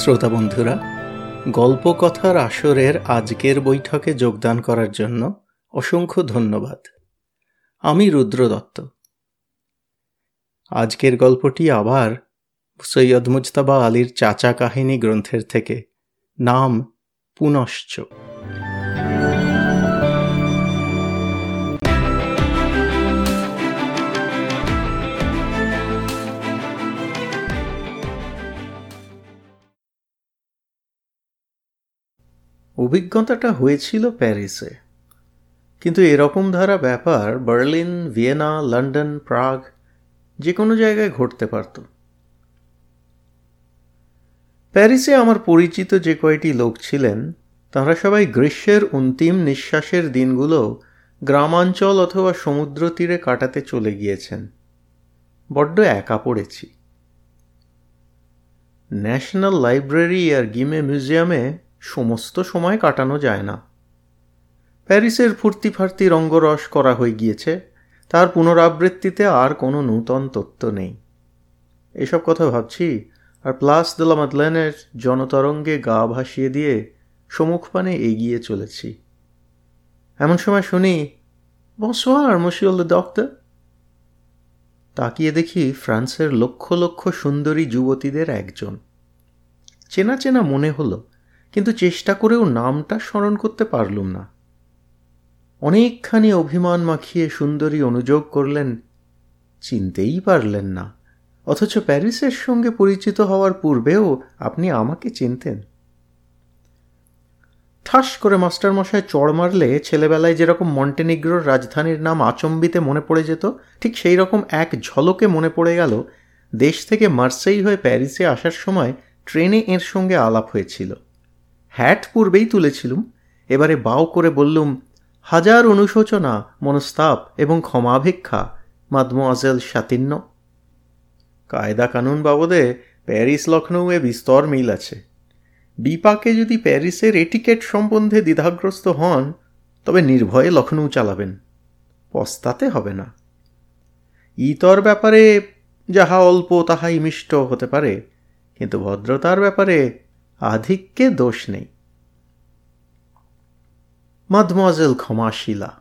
শ্রোতা বন্ধুরা, গল্প কথার আসরের আজকের বৈঠকে যোগদান করার জন্য অসংখ্য ধন্যবাদ। আমি রুদ্র দত্ত। আজকের গল্পটি আবার সৈয়দ মুজতাবা আলীর চাচা কাহিনী গ্রন্থের থেকে, নাম পুনশ্চ। অভিজ্ঞতাটা হয়েছিল প্যারিসে। কিন্তু এরকম ধারা ব্যাপার বার্লিন, ভিয়েনা, লন্ডন, প্রাগ যে কোনো জায়গায় ঘটতে পারত। প্যারিসে আমার পরিচিত যে কয়টি লোক ছিলেন, তারা সবাই গ্রীষ্মের অন্তিম নিঃশ্বাসের দিনগুলো গ্রামাঞ্চল অথবা সমুদ্র তীরে কাটাতে চলে গিয়েছেন। বড্ড একা পড়েছি। ন্যাশনাল লাইব্রেরি আর গিমে মিউজিয়ামে সমস্ত সময় কাটানো যায় না। প্যারিসের ফুর্তি ফার্তি রঙ্গরস করা হয়ে গিয়েছে, তার পুনরাবৃত্তিতে আর কোনো নূতন তত্ত্ব নেই। এসব কথা ভাবছি, আর প্লাস দোলা জনতরঙ্গে গা ভাসিয়ে দিয়ে সমুখপানে এগিয়ে চলেছি। এমন সময় শুনি বসোয়ার মশিউল ডক্টর তাকিয়ে দেখি ফ্রান্সের লক্ষ লক্ষ সুন্দরী যুবতীদের একজন। চেনা চেনা মনে হলো কিন্তু চেষ্টা করেও নামটা স্মরণ করতে পারলুম না। অনেকখানি অভিমান মাখিয়ে সুন্দরী অনুযোগ করলেন, চিনতেই পারলেন না। অথচ প্যারিসের সঙ্গে পরিচিত হওয়ার পূর্বেও আপনি আমাকে চিনতেন। ঠাস করে মাস্টারমশায় চড় মারলে ছেলেবেলায় যেরকম মন্টেনিগ্রোর রাজধানীর নাম আচম্বিতে মনে পড়ে যেত, ঠিক সেই রকম এক ঝলকে মনে পড়ে গেল, দেশ থেকে মার্সেই হয়ে প্যারিসে আসার সময় ট্রেনে এর সঙ্গে আলাপ হয়েছিল। হ্যাট পূর্বেই তুলেছিলুম। এবারে বাও করে বললুম, হাজার অনুশোচনা, মনস্তাপ এবং ক্ষমাভিক্ষা মাদমোয়াজেল সাতিন্য কায়দা কানুন বাবদে প্যারিস লখনৌয়ে বিস্তর মিল আছে। বিপাকে যদি প্যারিসের এটিকেট সম্বন্ধে দ্বিধাগ্রস্ত হন, তবে নির্ভয়ে লখনৌ চালাবেন। পস্তাতে হবে না। ইতর ব্যাপারে যাহা অল্প, তাহাই মিষ্ট হতে পারে। কিন্তু ভদ্রতার ব্যাপারে আধিক্যে দোষ নেই। মাদমোয়াজেল ক্ষমাশীলা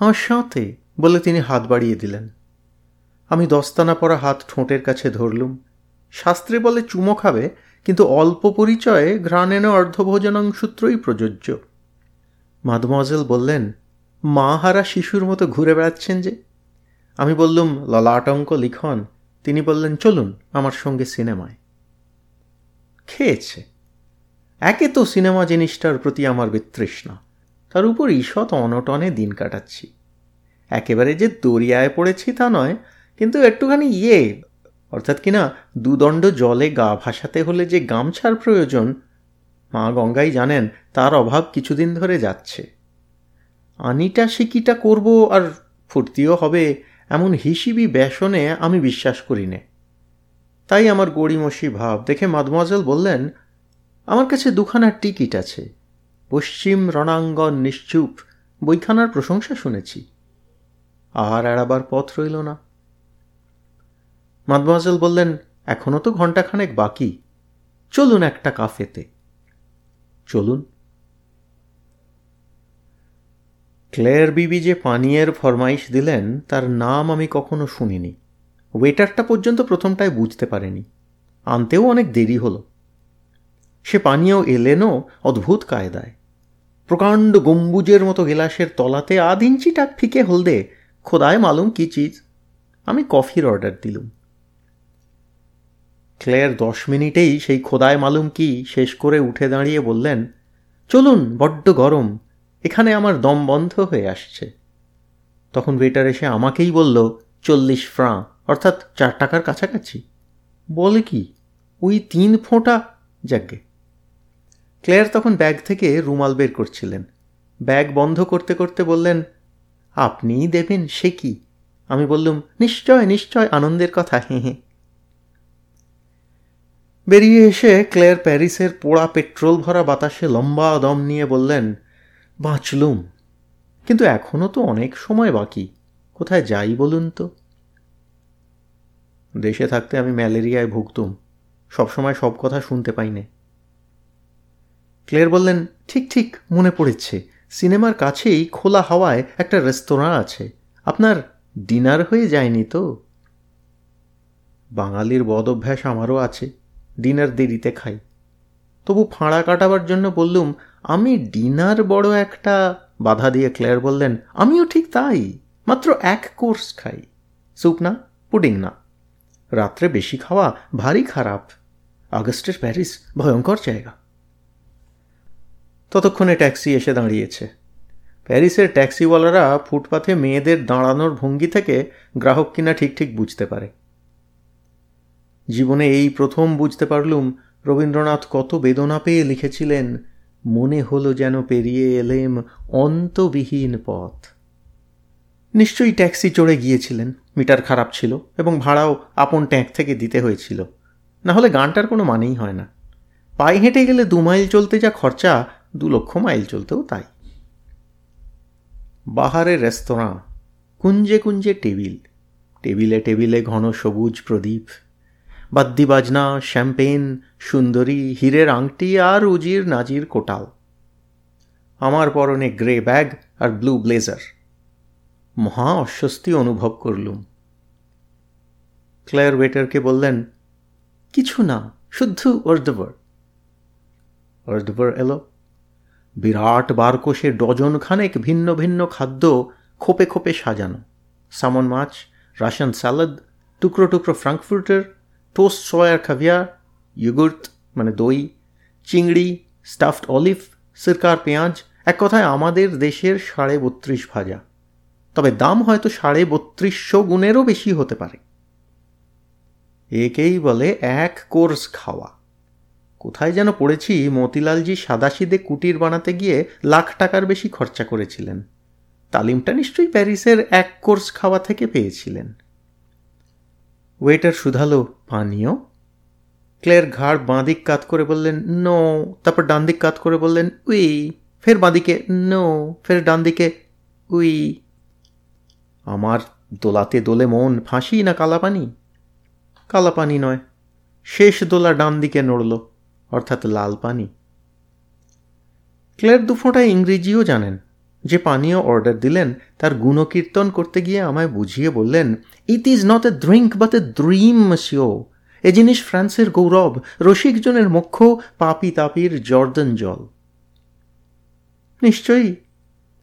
আমার সাথে বলে তিনি হাত বাড়িয়ে দিলেন। আমি দস্তানা পরা হাত ঠোঁটের কাছে ধরলুম। শাস্ত্রে বলে চুমো খাবে, কিন্তু অল্প পরিচয়ে ঘ্রাণেন অর্ধভোজনাং সূত্রই প্রযোজ্য। মাদমোয়াজেল বললেন, মা হারা শিশুর মতো ঘুরে বেড়াচ্ছেন যে। আমি বললুম, ললাটঙ্ক লিখন। তিনি বললেন, চলুন আমার সঙ্গে সিনেমায়। খেয়েছে। একে তো সিনেমা জিনিসটার প্রতি আমার বিতৃষ্ণা। তার উপর ঈষৎ অনটনে দিন কাটাচ্ছি। একেবারে যে দরিয়ায় পড়েছি তা নয়, কিন্তু একটুখানি ইয়ে অর্থাৎ কিনা দুদণ্ড জলে গা ভাসাতে হলে যে গামছার প্রয়োজন, মা গঙ্গাই জানেন তার অভাব কিছুদিন ধরে যাচ্ছে। আনিটা সিকিটা করব আর ফুর্তিও হবে এমন হিসিবি ব্যাসনে আমি বিশ্বাস করি নে। তাই আমার গড়িমসি ভাব। দেখে মাদমাজেল বললেন আমার কাছে দুখানার টিকিট আছে। পশ্চিম রণাঙ্গন নিশ্চুপ, বইখানার প্রশংসা শুনেছি। আর এড়াবার পথ রইল না। মাদমাজল বললেন এখনও তো ঘণ্টাখানেক বাকি। চলুন একটা কাফেতে। চলুন। ক্লেয়ার বিবি যে পানীয়ের ফরমাইশ দিলেন, তার নাম আমি কখনো শুনিনি। ওয়েটারটা পর্যন্ত প্রথমটায় বুঝতে পারেনি। আনতেও অনেক দেরি হলো। সে পানীয় এলেনও অদ্ভুত কায়দায়। প্রকাণ্ড গম্বুজের মতো গেলাসের তলাতে আধ ইঞ্চি টাক ফিকে হলদে খোদায় মালুম কি চিজ? আমি কফির অর্ডার দিলুম। ক্লেয়ার দশ মিনিটেই সেই খোদায় মালুম কি শেষ করে উঠে দাঁড়িয়ে বললেন, চলুন, বড্ড গরম, এখানে আমার দম বন্ধ হয়ে আসছে। তখন ওয়েটার এসে আমাকেই বলল, চল্লিশ ফ্রাঁ, অর্থাৎ চার টাকার কাছাকাছি। বলে কি? ওই তিন ফোঁটা? যাকে ক্লেয়ার তখন ব্যাগ থেকে রুমাল বের করছিলেন। ব্যাগ বন্ধ করতে করতে বললেন আপনিই দেবেন, সে কি? আমি বললুম, নিশ্চয় নিশ্চয়, আনন্দের কথা, হেঁ হেঁ। বেরিয়ে এসে ক্লেয়ার প্যারিসের পোড়া পেট্রোল ভরা বাতাসে লম্বা দম নিয়ে বললেন, বাঁচলুম, কিন্তু এখনও তো অনেক সময় বাকি। কোথায় যাই বলুন তো? দেশে থাকতে আমি ম্যালেরিয়ায় ভুগতুম। সবসময় সব কথা শুনতে পাইনে ক্লেয়ার বললেন, ঠিক ঠিক, মনে পড়েছে। সিনেমার কাছেই খোলা হাওয়ায় একটা রেস্তোরাঁ আছে। আপনার ডিনার হয়ে যায়নি তো? বাঙালির বদ অভ্যাস আমারও আছে, ডিনার দেরিতে খাই। তবু ফাঁড়া কাটাবার জন্য বললুম, আমি ডিনার বড় একটা বাধা দিয়ে ক্লেয়ার বললেন, আমিও ঠিক তাই, মাত্র এক কোর্স খাই। স্যুপ না, পুডিং না। রাত্রে বেশি খাওয়া ভারী খারাপ। আগস্টের প্যারিস ভয়ঙ্কর জায়গা। ততক্ষণে ট্যাক্সি এসে দাঁড়িয়েছে। প্যারিসের ট্যাক্সিওয়ালারা ফুটপাথে মেয়েদের দাঁড়ানোর ভঙ্গি থেকে গ্রাহক কিনা ঠিক ঠিক বুঝতে পারে। জীবনে এই প্রথম বুঝতে পারলুম রবীন্দ্রনাথ কত বেদনা পেয়ে লিখেছিলেন, মনে হলো যেন পেরিয়ে এলেম অন্তবিহীন পথ। নিশ্চয়ই ট্যাক্সি চড়ে গিয়েছিলেন, মিটার খারাপ ছিল এবং ভাড়াও আপন ট্যাঙ্ক থেকে দিতে হয়েছিল। না হলে গানটার কোনো মানেই হয় না। পায়ে হেঁটে গেলে দু মাইল চলতে যা খরচা দু লক্ষ মাইল চলতেও তাই। বাহারে রেস্তোরাঁ, কুঞ্জে কুঞ্জে টেবিল, টেবিলে টেবিলে ঘন সবুজ প্রদীপ বাদ্যি বাজনা শ্যাম্পেন, সুন্দরী, হীরের আংটি আর উজির নাজির কোটাল। আমার পরনে গ্রে ব্যাগ আর ব্লু ব্লেজার। মহা অস্বস্তি অনুভব করলুম। ক্লেয়ার ওয়েটারকে বললেন, কিছু না, শুদ্ধ অর্ধবর। অর্ধবর এলো বিরাট বারকোষে ডজন খানেক ভিন্ন ভিন্ন খাদ্য খোপে খোপে সাজানো। সামন মাছ, রাশিয়ান স্যালাদ, টুকরো টুকরো ফ্রাঙ্কফুর্টার, টোস্ট সয়ার খাভিয়ার ইউগুর্ট মানে দই, চিংড়ি, স্টাফড অলিভ, সিরকার পেঁয়াজ, এক কথায় আমাদের দেশের সাড়ে বত্রিশ ভাজা। তবে দাম হয়তো সাড়ে বত্রিশশো গুণেরও বেশি হতে পারে। একেই বলে এক কোর্স খাওয়া। কোথায় যেন পড়েছি মতিলালজি সাদাশিদে কুটির বানাতে গিয়ে লাখ টাকার বেশি খরচা করেছিলেন। তালিমটা নিশ্চয়ই প্যারিসের এক কোর্স খাওয়া থেকে পেয়েছিলেন। ওয়েটার শুধালো, পানীয়? ক্লেয়ার ঘাড় বাঁদিক কাত করে বললেন, নো। তারপর ডান দিক কাত করে বললেন, উই। ফের বাঁদিকে, নো। ফের ডান দিকে উই। আমার দোলাতে দোলে মন ফাঁসি না কালাপানি? কালাপানি নয়। শেষ দোলা ডান দিকে নড়ল। অর্থাৎ লাল পানি। ক্লেয়ার দুফোঁটা ইংরেজিও জানেন। যে পানীয় অর্ডার দিলেন, তার গুণকীর্তন করতে গিয়ে আমায় বুঝিয়ে বললেন it is not a drink but a dream monsieur এ জিনিস ফ্রান্সের গৌরব রসিকজনের মুখ্য, পাপি তাপির জর্দন জল। নিশ্চয়ই।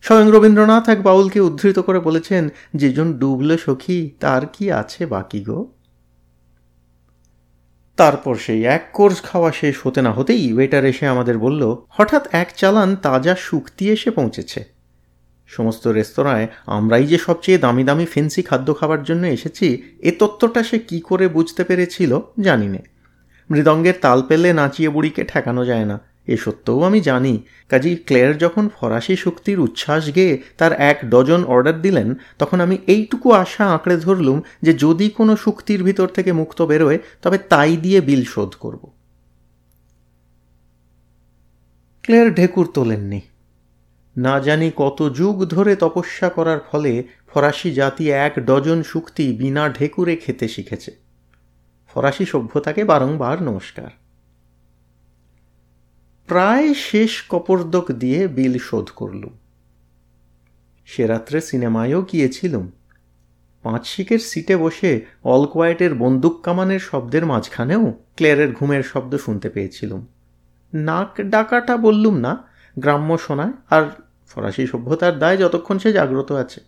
স্বয়ং রবীন্দ্রনাথ এক বাউলকে উদ্ধৃত করে বলেছেন যেজন ডুবল সখী, তার কি আছে বাকি গো? তারপর সেই এক কোর্স খাওয়া শেষ হতে না হতেই ওয়েটার এসে আমাদের বলল, হঠাৎ এক চালান তাজা শুক্তি এসে পৌঁছেছে। সমস্ত রেস্তোরাঁয় আমরাই যে সবচেয়ে দামি দামি ফেন্সি খাদ্য খাবার জন্য এসেছি, এ তথ্যটা সে কি করে বুঝতে পেরেছিল জানি না। মৃদঙ্গের তাল পেলে নাচিয়ে বুড়িকে ঠেকানো যায় না। এ সত্ত্বেও আমি জানি। কাজী ক্লেয়ার যখন ফরাসি শক্তির উচ্ছ্বাস গেয়ে তার এক ডজন অর্ডার দিলেন, তখন আমি এইটুকু আশা আঁকড়ে ধরলুম যে যদি কোনো শক্তির ভিতর থেকে মুক্ত বেরোয়, তবে তাই দিয়ে বিল শোধ করব। ক্লেয়ার ঢেকুর তোলেননি। না জানি কত যুগ ধরে তপস্যা করার ফলে ফরাসি জাতি এক ডজন শুক্তি বিনা ঢেকুরে খেতে শিখেছে। ফরাসি সভ্যতাকে বারংবার নমস্কার। প্রায় শেষ কপর্দক দিয়ে বিল শোধ করলুম। সে রাত্রে সিনেমায়ও গিয়েছিলুম। পাঁচ শিকের সিটে বসে অল কোয়াইটের বন্দুক কামানের শব্দের মাঝখানেও ক্লেয়ারের ঘুমের শব্দ শুনতে পেয়েছিলুম। নাক ডাকাটা বললুম না, গ্রাম্য শোনায়, আর ফরাসি সভ্যতার দায় যতক্ষণ সে জাগ্রত আছে।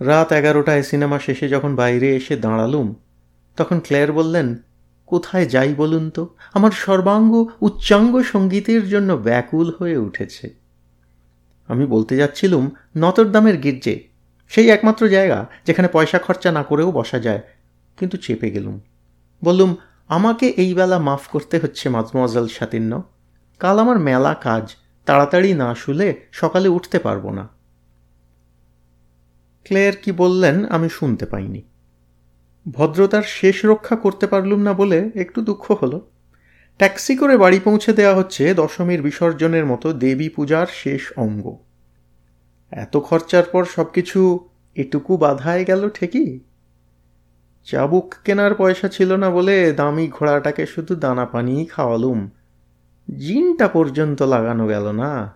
রাত এগারোটায় সিনেমা শেষে যখন বাইরে এসে দাঁড়ালুম, তখন ক্লেয়ার বললেন কোথায় যাই বলুন তো? আমার সর্বাঙ্গ উচ্চাঙ্গ সঙ্গীতের জন্য ব্যাকুল হয়ে উঠেছে। আমি বলতে যাচ্ছিলুম, নতরদামের গির্জে, সেই একমাত্র জায়গা যেখানে পয়সা খরচা না করেও বসা যায়, কিন্তু চেপে গেলুম। বললুম, আমাকে এই বেলা মাফ করতে হচ্ছে মাজমজাল সাতিন্য কাল আমার মেলা কাজ, তাড়াতাড়ি না শুলে সকালে উঠতে পারব না। ক্লেয়ার কি বললেন আমি শুনতে পাইনি। ভদ্রতার শেষ রক্ষা করতে পারলুম না বলে একটু দুঃখ হলো। ট্যাক্সি করে বাড়ি পৌঁছে দেওয়া হচ্ছে দশমীর বিসর্জনের মতো দেবী পূজার শেষ অঙ্গ। এত খরচার পর সব কিছু এটুকু বাধায় গেল ঠিকই? চাবুক কেনার পয়সা ছিল না বলে দামি ঘোড়াটাকে শুধু দানা পানিই খাওয়ালুম। জিনটা পর্যন্ত লাগানো গেল না।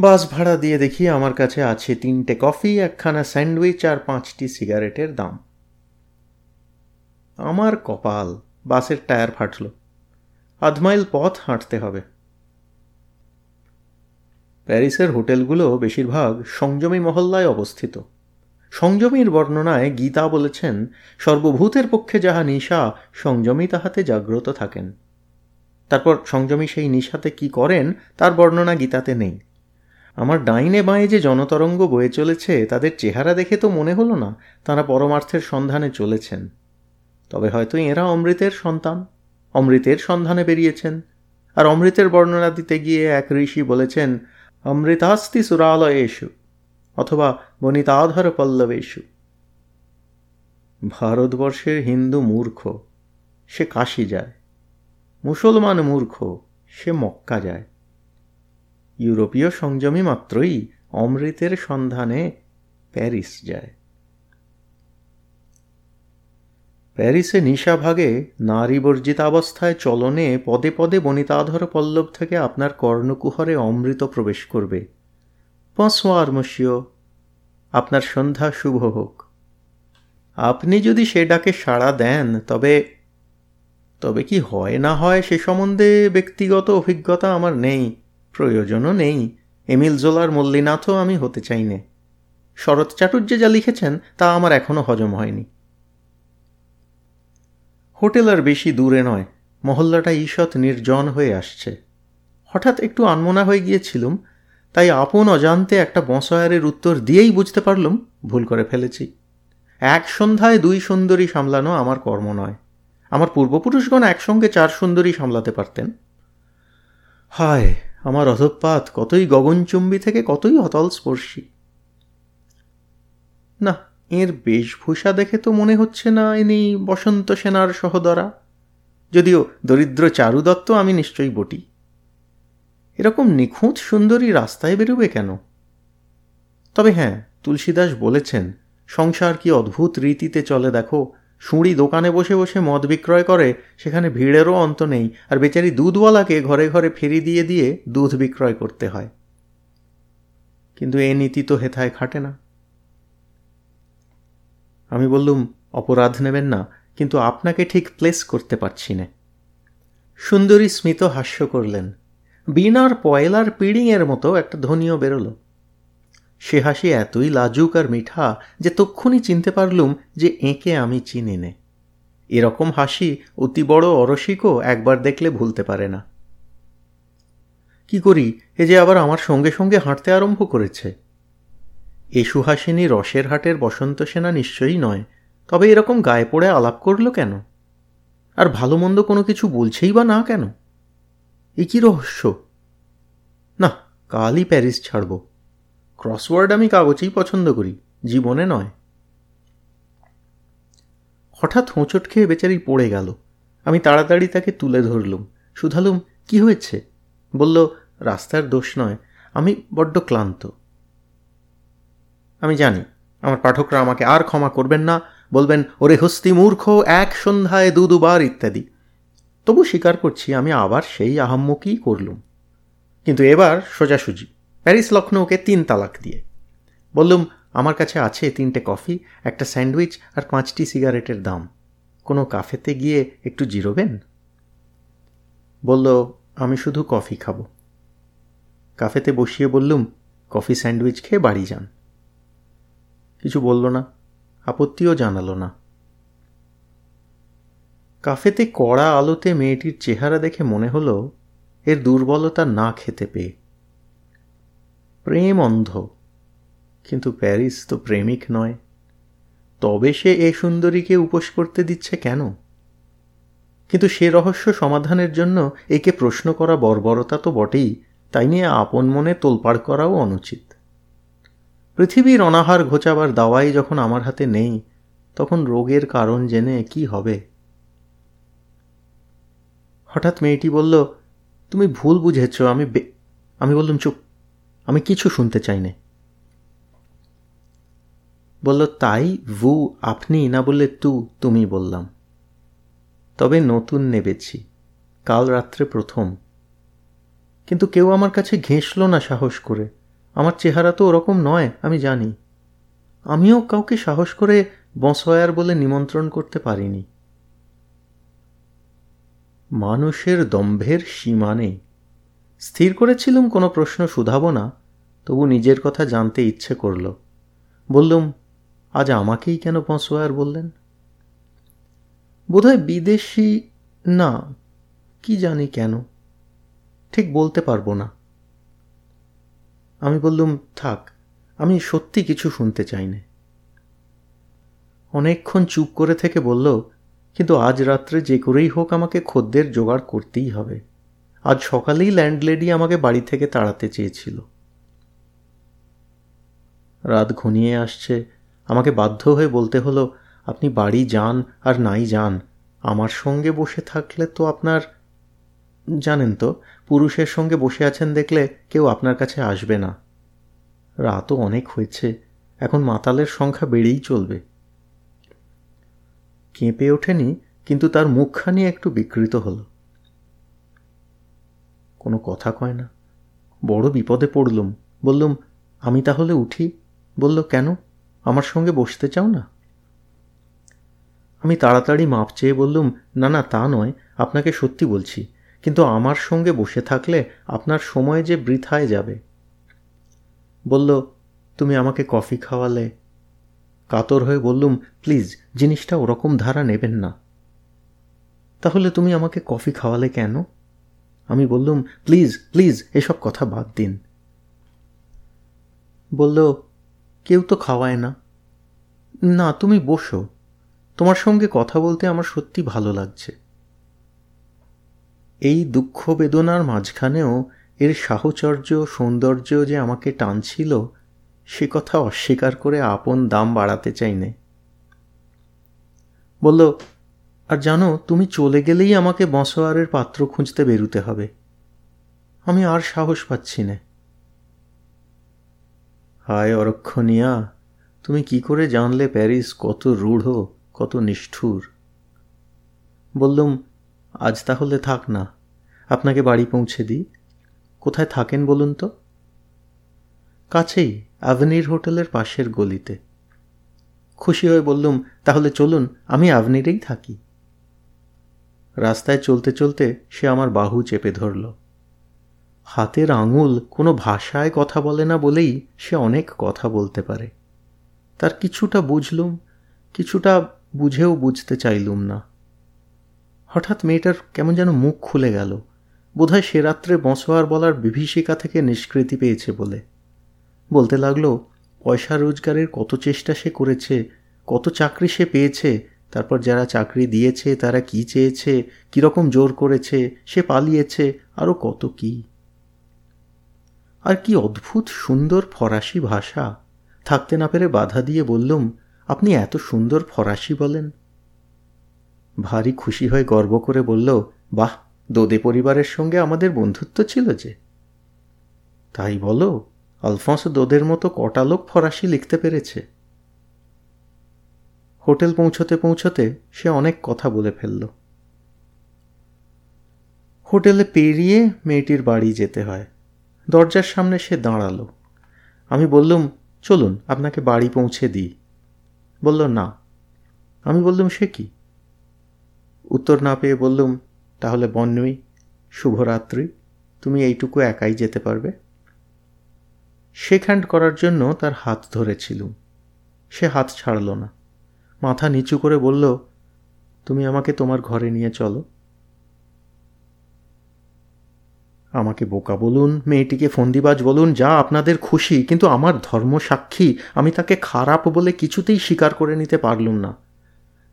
বাস ভাড়া দিয়ে দেখি আমার কাছে আছে তিনটে কফি, একখানা স্যান্ডউইচ আর পাঁচটি সিগারেটের দাম। আমার কপাল, বাসের টায়ার ফাটল। আধমাইল পথ হাঁটতে হবে। প্যারিসের হোটেলগুলো বেশিরভাগ সংযমী মহল্লায় অবস্থিত। সংযমীর বর্ণনায় গীতা বলেছেন, সর্বভূতের পক্ষে যাহা নিশা, সংযমী তাহাতে জাগ্রত থাকেন। তারপর সংযমী সেই নিশাতে কি করেন, তার বর্ণনা গীতাতে নেই। আমার ডাইনে বাঁয়ে যে জনতরঙ্গ বয়ে চলেছে, তাদের চেহারা দেখে তো মনে হলো না, তারা পরমার্থের সন্ধানে চলেছেন। তবে হয়তো এরা অমৃতের সন্তান, অমৃতের সন্ধানে বেরিয়েছেন। আর অমৃতের বর্ণনা দিতে গিয়ে এক ঋষি বলেছেন, অমৃতাস্তি সুরালয়েশু অথবা বনিতাধর পল্লবেশু ভারতবর্ষের হিন্দু মূর্খ, সে কাশি যায়। মুসলমান মূর্খ, সে মক্কা যায়। ইউরোপীয় সংযমী মাত্রই অমৃতের সন্ধানে প্যারিস যায়। প্যারিসে নিশাভাগে নারী বর্জিতাবস্থায় চলনে পদে পদে বনিতাধর পল্লব থেকে আপনার কর্ণকুহরে অমৃত প্রবেশ করবে। পঁসোয়ার মশিও আপনার সন্ধ্যা শুভ হোক। আপনি যদি সে ডাকে সাড়া দেন, তবে তবে কি হয় না হয় সে সম্বন্ধে ব্যক্তিগত অভিজ্ঞতা আমার নেই। প্রয়োজনও নেই। এমিল জোলার মল্লিনাথও আমি হতে চাই নে। শরৎ চাটুর্য যা লিখেছেন, তা আমার এখনও হজম হয়নি। হোটেল আর বেশি দূরে নয়, মহল্লাটা ঈষৎ নির্জন হয়ে আসছে। হঠাৎ একটু আনমনা হয়ে গিয়েছিলুম, তাই আপন অজান্তে একটা বঁসয়ারের উত্তর দিয়েই বুঝতে পারলুম, ভুল করে ফেলেছি। এক সন্ধ্যায় দুই সুন্দরী সামলানো আমার কর্ম নয়। আমার পূর্বপুরুষগণ একসঙ্গে চার সুন্দরী সামলাতে পারতেন। হায় আমার অধপাত কতই গগনচুম্বী থেকে কতই অতল স্পর্শী না, এর বেশভূষা দেখে তো মনে হচ্ছে না ইনি বসন্ত সেনার সহদরা। যদিও দরিদ্র চারু দত্ত আমি নিশ্চয়ই বটি। এরকম নিখুঁত সুন্দরী রাস্তায় বেরোবে কেন? তবে হ্যাঁ তুলসীদাস বলেছেন, সংসার কি অদ্ভুত রীতিতে চলে দেখো সুঁড়ি দোকানে বসে বসে মদ বিক্রয় করে, সেখানে ভিড়েরও অন্ত নেই, আর বেচারি দুধওয়ালাকে ঘরে ঘরে ফেরি দিয়ে দিয়ে দুধ বিক্রয় করতে হয়। কিন্তু এ নীতি তো হেথায় খাটে না। আমি বললুম, অপরাধ নেবেন না, কিন্তু আপনাকে ঠিক প্লেস করতে পারছি না। সুন্দরী স্মিত হাস্য করলেন। বিনার পয়লার পিড়িংয়ের মতো একটা ধ্বনিও বেরোলো। সে হাসি এতই লাজুক আর মিঠা যে তক্ষুনি চিনতে পারলুম যে এঁকে আমি চিনি নে। এরকম হাসি অতি বড় অরসিকও একবার দেখলে ভুলতে পারে না। কি করি? এ যে আবার আমার সঙ্গে সঙ্গে হাঁটতে আরম্ভ করেছে। এ সুহাসিনী রসের হাটের বসন্ত সেনা নিশ্চয়ই নয়, তবে এরকম গায়ে পড়ে আলাপ করল কেন? আর ভালো মন্দ কোনো কিছু বলছেই বা না কেন? এ কি রহস্য? না, কালই প্যারিস ছাড়ব। ক্রসওয়ার্ড আমি কাগজেই পছন্দ করি, জীবনে নয়। হঠাৎ হোঁচট খেয়ে বেচারি পড়ে গেল। আমি তাড়াতাড়ি তাকে তুলে ধরলুম। শুধালুম, কি হয়েছে? বলল, রাস্তার দোষ নয়, আমি বড্ড ক্লান্ত। আমি জানি, আমার পাঠকরা আমাকে আর ক্ষমা করবেন না। বলবেন, ওরে হস্তি মূর্খ, এক সন্ধ্যায় দু দুবার ইত্যাদি। তবু স্বীকার করছি, আমি আবার সেই আহাম্মুকই করলুম। কিন্তু এবার সোজাসুজি। প্যারিস লখনৌকে তিন তালাক দিয়ে। বললুম, আমার কাছে আছে তিনটে কফি, একটা স্যান্ডউইচ আর পাঁচটি সিগারেটের দাম। কোনো কাফেতে গিয়ে একটু জিরোবেন? বলল, আমি শুধু কফি খাব। কাফেতে বসিয়ে বললুম, কফি স্যান্ডউইচ খেয়ে বাড়ি যান। কিছু বলল না, আপত্তিও জানালো না। কাফেতে কড়া আলোতে মেয়েটির চেহারা দেখে মনে হলো, এর দুর্বলতা না খেতে পেয়ে। প্রেম অন্ধ। কিন্তু প্যারিস তো প্রেমিক নয়। তবে সে এ সুন্দরীকে উপোস করতে দিচ্ছে কেন? কিন্তু সে রহস্য সমাধানের জন্য একে প্রশ্ন করা বর্বরতা তো বটেই, তাই নিয়ে আপন মনে তোলপাড় করাও অনুচিত। পৃথিবীর অনাহার ঘোচাবার দাওয়াই যখন আমার হাতে নেই, তখন রোগের কারণ জেনে কি হবে? হঠাৎ মেয়েটি বলল, তুমি ভুল বুঝেছ, আমি আমি বললাম, চুপ আমি কিছু শুনতে চাই না বলল, তাই ভু, আপনি না বললে তু তুমি বললাম। তবে নতুন নেবেছি, কাল রাত্রে প্রথম। কিন্তু কেউ আমার কাছে ঘেঁষল না সাহস করে। আমার চেহারা তো ওরকম নয়, আমি জানি। আমিও কাউকে সাহস করে বসয়ার বলে নিমন্ত্রণ করতে পারিনি। মানুষের দম্ভের সীমা নেই। স্থির করেছিলুম কোনো প্রশ্ন শুধাব না তবু নিজের কথা জানতে ইচ্ছে করল। বললুম, আজ আমাকেই কেন বসোয়ার বললেন? বোধহয় বিদেশি, না, কি জানি কেন, ঠিক বলতে পারব না। আমি বললুম, থাক, আমি সত্যি কিছু শুনতে চাই না অনেকক্ষণ চুপ করে থেকে বলল, কিন্তু আজ রাত্রে যে করেই হোক আমাকে খদ্দের জোগাড় করতেই হবে। আজ সকালেই ল্যান্ডলেডি আমাকে বাড়ি থেকে তাড়াতে চেয়েছিল। রাত ঘনিয়ে আসছে। আমাকে বাধ্য হয়ে বলতে হলো, আপনি বাড়ি যান আর নাই যান। আমার সঙ্গে বসে থাকলে তো আপনার জানেন তো, পুরুষের সঙ্গে বসে আছেন দেখলে কেউ আপনার কাছে আসবে না। রাতও অনেক হয়েছে, এখন মাতালের সংখ্যা বেড়েই চলবে। কেঁপে ওঠেনি, কিন্তু তার মুখখানি একটু বিকৃত হল। কোনো কথা কয় না। বড় বিপদে পড়লুম, বললুম, আমি তাহলে উঠি? বলল, কেন? আমার সঙ্গে বসতে চাও না? আমি তাড়াতাড়ি মাপ চেয়ে বললুম, না না, তা নয়, আপনাকে সত্যি বলছি, কিন্তু আমার সঙ্গে বসে থাকলে আপনার সময় যে বৃথায় যাবে। বলল, তুমি আমাকে কফি খাওয়ালে? কাতর হয়ে বললুম, প্লিজ, জিনিসটা ওরকম ধারা নেবেন না। তাহলে তুমি আমাকে কফি খাওয়ালে কেন? আমি বললুম, প্লিজ প্লিজ, এসব কথা বাদ দিন। বলল কেউ তো খাওয়ায় না। না, তুমি বসো। তোমার সঙ্গে কথা বলতে আমার সত্যি ভালো লাগছে। এই দুঃখ বেদনার মাঝখানেও এর সাহচর্য, সৌন্দর্য যে আমাকে টানছিল, সে কথা অস্বীকার করে আপন দাম বাড়াতে চাইনে বলল, আর জানো, তুমি চলে গেলেই আমাকে বসোয়ারের পাত্র খুঁজতে বেরুতে হবে। আমি আর সাহস পাচ্ছি না। হায় অরক্ষণিয়া, তুমি কি করে জানলে প্যারিস কত রূঢ়, কত নিষ্ঠুর? বললুম, আজ তাহলে থাক না, আপনাকে বাড়ি পৌঁছে দিই। কোথায় থাকেন বলুন তো? কাছেই অ্যাভেনির হোটেলের পাশের গলিতে। খুশি হয়ে বললুম, তাহলে চলুন, আমি অ্যাভনিরেই থাকি। রাস্তায় চলতে চলতে সে আমার বাহু চেপে ধরল। হাতের আঙুল কোনো ভাষায় কথা বলে না বলেই সে অনেক কথা বলতে পারে। তার কিছুটা বুঝলুম, কিছুটা বুঝেও বুঝতে চাইলুম না। হঠাৎ মেয়েটার কেমন যেন মুখ খুলে গেল। বোধহয় সে রাত্রে বসোয়ার বলার বিভীষিকা থেকে নিষ্কৃতি পেয়েছে বলে। বলতে লাগল, পয়সা রোজগারের কত চেষ্টা সে করেছে, কত চাকরি সে পেয়েছে, তারপর যারা চাকরি দিয়েছে, তারা কি চেয়েছে, কীরকম জোর করেছে, সে পালিয়েছে আরও কত কি। আর কি অদ্ভুত সুন্দর ফরাসি ভাষা। থাকতে না পেরে বাধা দিয়ে বললুম, আপনি এত সুন্দর ফরাসি বলেন। ভারী খুশি হয়ে গর্ব করে বলল, বাহ, দোদে পরিবারের সঙ্গে আমাদের বন্ধুত্ব ছিল যে। তাই বলো আলফন্স দোদের মতো কটা লোক ফরাসি লিখতে পেরেছে। হোটেল পৌঁছতে পৌঁছতে সে অনেক কথা বলে ফেলল। হোটেলে পেরিয়ে মেয়েটির বাড়ি যেতে হয়। দরজার সামনে সে দাঁড়াল। আমি বললুম, চলুন, আপনাকে বাড়ি পৌঁছে দিই। বলল, না। আমি বললুম, সে কি? উত্তর না পেয়ে বললুম, তাহলে বন্যই, শুভরাত্রি, তুমি এইটুকু একাই যেতে পারবে? শেক করার জন্য তার হাত ধরেছিলুম। সে হাত ছাড়ল না। মাথা নিচু করে বলল, তুমি আমাকে তোমার ঘরে নিয়ে চলো। আমাকে বোকা বলুন, মেয়েটিকে ফন্দিবাজ বলুন, যা আপনাদের খুশি, কিন্তু আমার ধর্ম সাক্ষী, আমি তাকে খারাপ বলে কিছুতেই স্বীকার করে নিতে পারলুম না।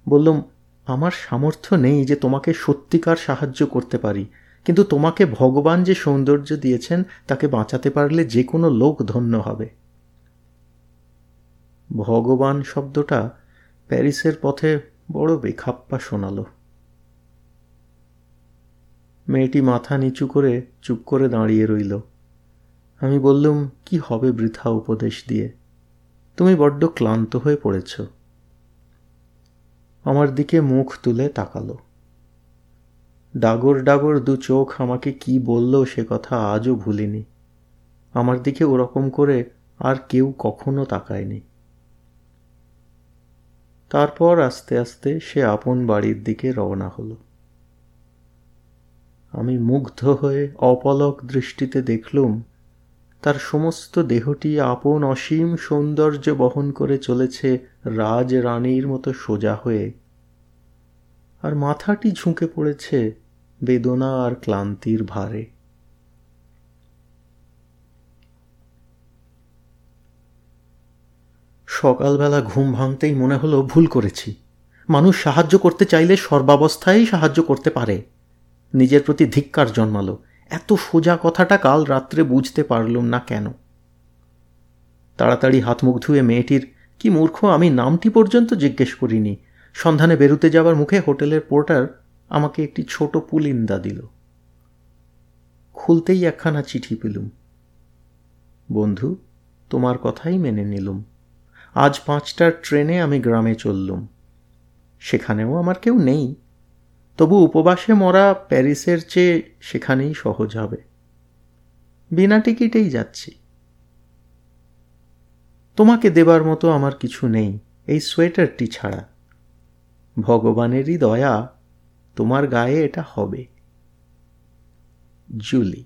বললুম, আমার সামর্থ্য নেই যে তোমাকে সত্যিকার সাহায্য করতে পারি, কিন্তু তোমাকে ভগবান যে সৌন্দর্য দিয়েছেন, তাকে বাঁচাতে পারলে যে কোনো লোক ধন্য হবে। ভগবান শব্দটা প্যারিসের পথে বড় বেখাপ্পা শোনালো। মেয়েটি মাথা নিচু করে চুপ করে দাঁড়িয়ে রইল। আমি বললুম, কি হবে বৃথা উপদেশ দিয়ে? তুমি বড্ড ক্লান্ত হয়ে পড়েছ। আমার দিকে মুখ তুলে তাকালো। ডাগর ডাগর দু চোখ আমাকে কি বলল সে কথা আজও ভুলিনি। আমার দিকে ওরকম করে আর কেউ কখনো তাকায়নি। তারপর আস্তে আস্তে সে আপন বাড়ির দিকে রওনা হলো। আমি মুগ্ধ হয়ে অপলক দৃষ্টিতে দেখলুম, তার সমস্ত দেহটি আপন অসীম সৌন্দর্য বহন করে চলেছে রাজ রানীর মতো সোজা হয়ে। আর মাথাটি ঝুঁকে পড়েছে বেদনা আর ক্লান্তির ভারে। সকালবেলা ঘুম ভাঙতেই মনে হলো ভুল করেছি। মানুষ সাহায্য করতে চাইলে সর্বাবস্থায় সাহায্য করতে পারে। নিজের প্রতি ধিক্কার জন্মালো। এত সোজা কথাটা কাল রাত্রে বুঝতে পারলুম না কেন। তাড়াতাড়ি হাত মুখ ধুয়ে মেয়েটির, কি মূর্খ, আমি নামটি পর্যন্ত জিজ্ঞেস করিনি। সন্ধানে বেরুতে যাবার মুখে হোটেলের পোর্টার আমাকে একটি ছোট পুলিন্দা দিল। খুলতেই একখানা চিঠি পেলুম। বন্ধু, তোমার কথাই মেনে নিলুম। আজ পাঁচটার ট্রেনে আমি গ্রামে চললুম। সেখানেও আমার কেউ নেই। তবু উপবাসে মরা প্যারিসের চেয়ে সেখানেই সহজ হবে। বিনা টিকিটেই যাচ্ছি। তোমাকে দেবার মতো আমার কিছু নেই, এই সোয়েটারটি ছাড়া। ভগবানেরই দয়া, তোমার গায়ে এটা হবে। জুলি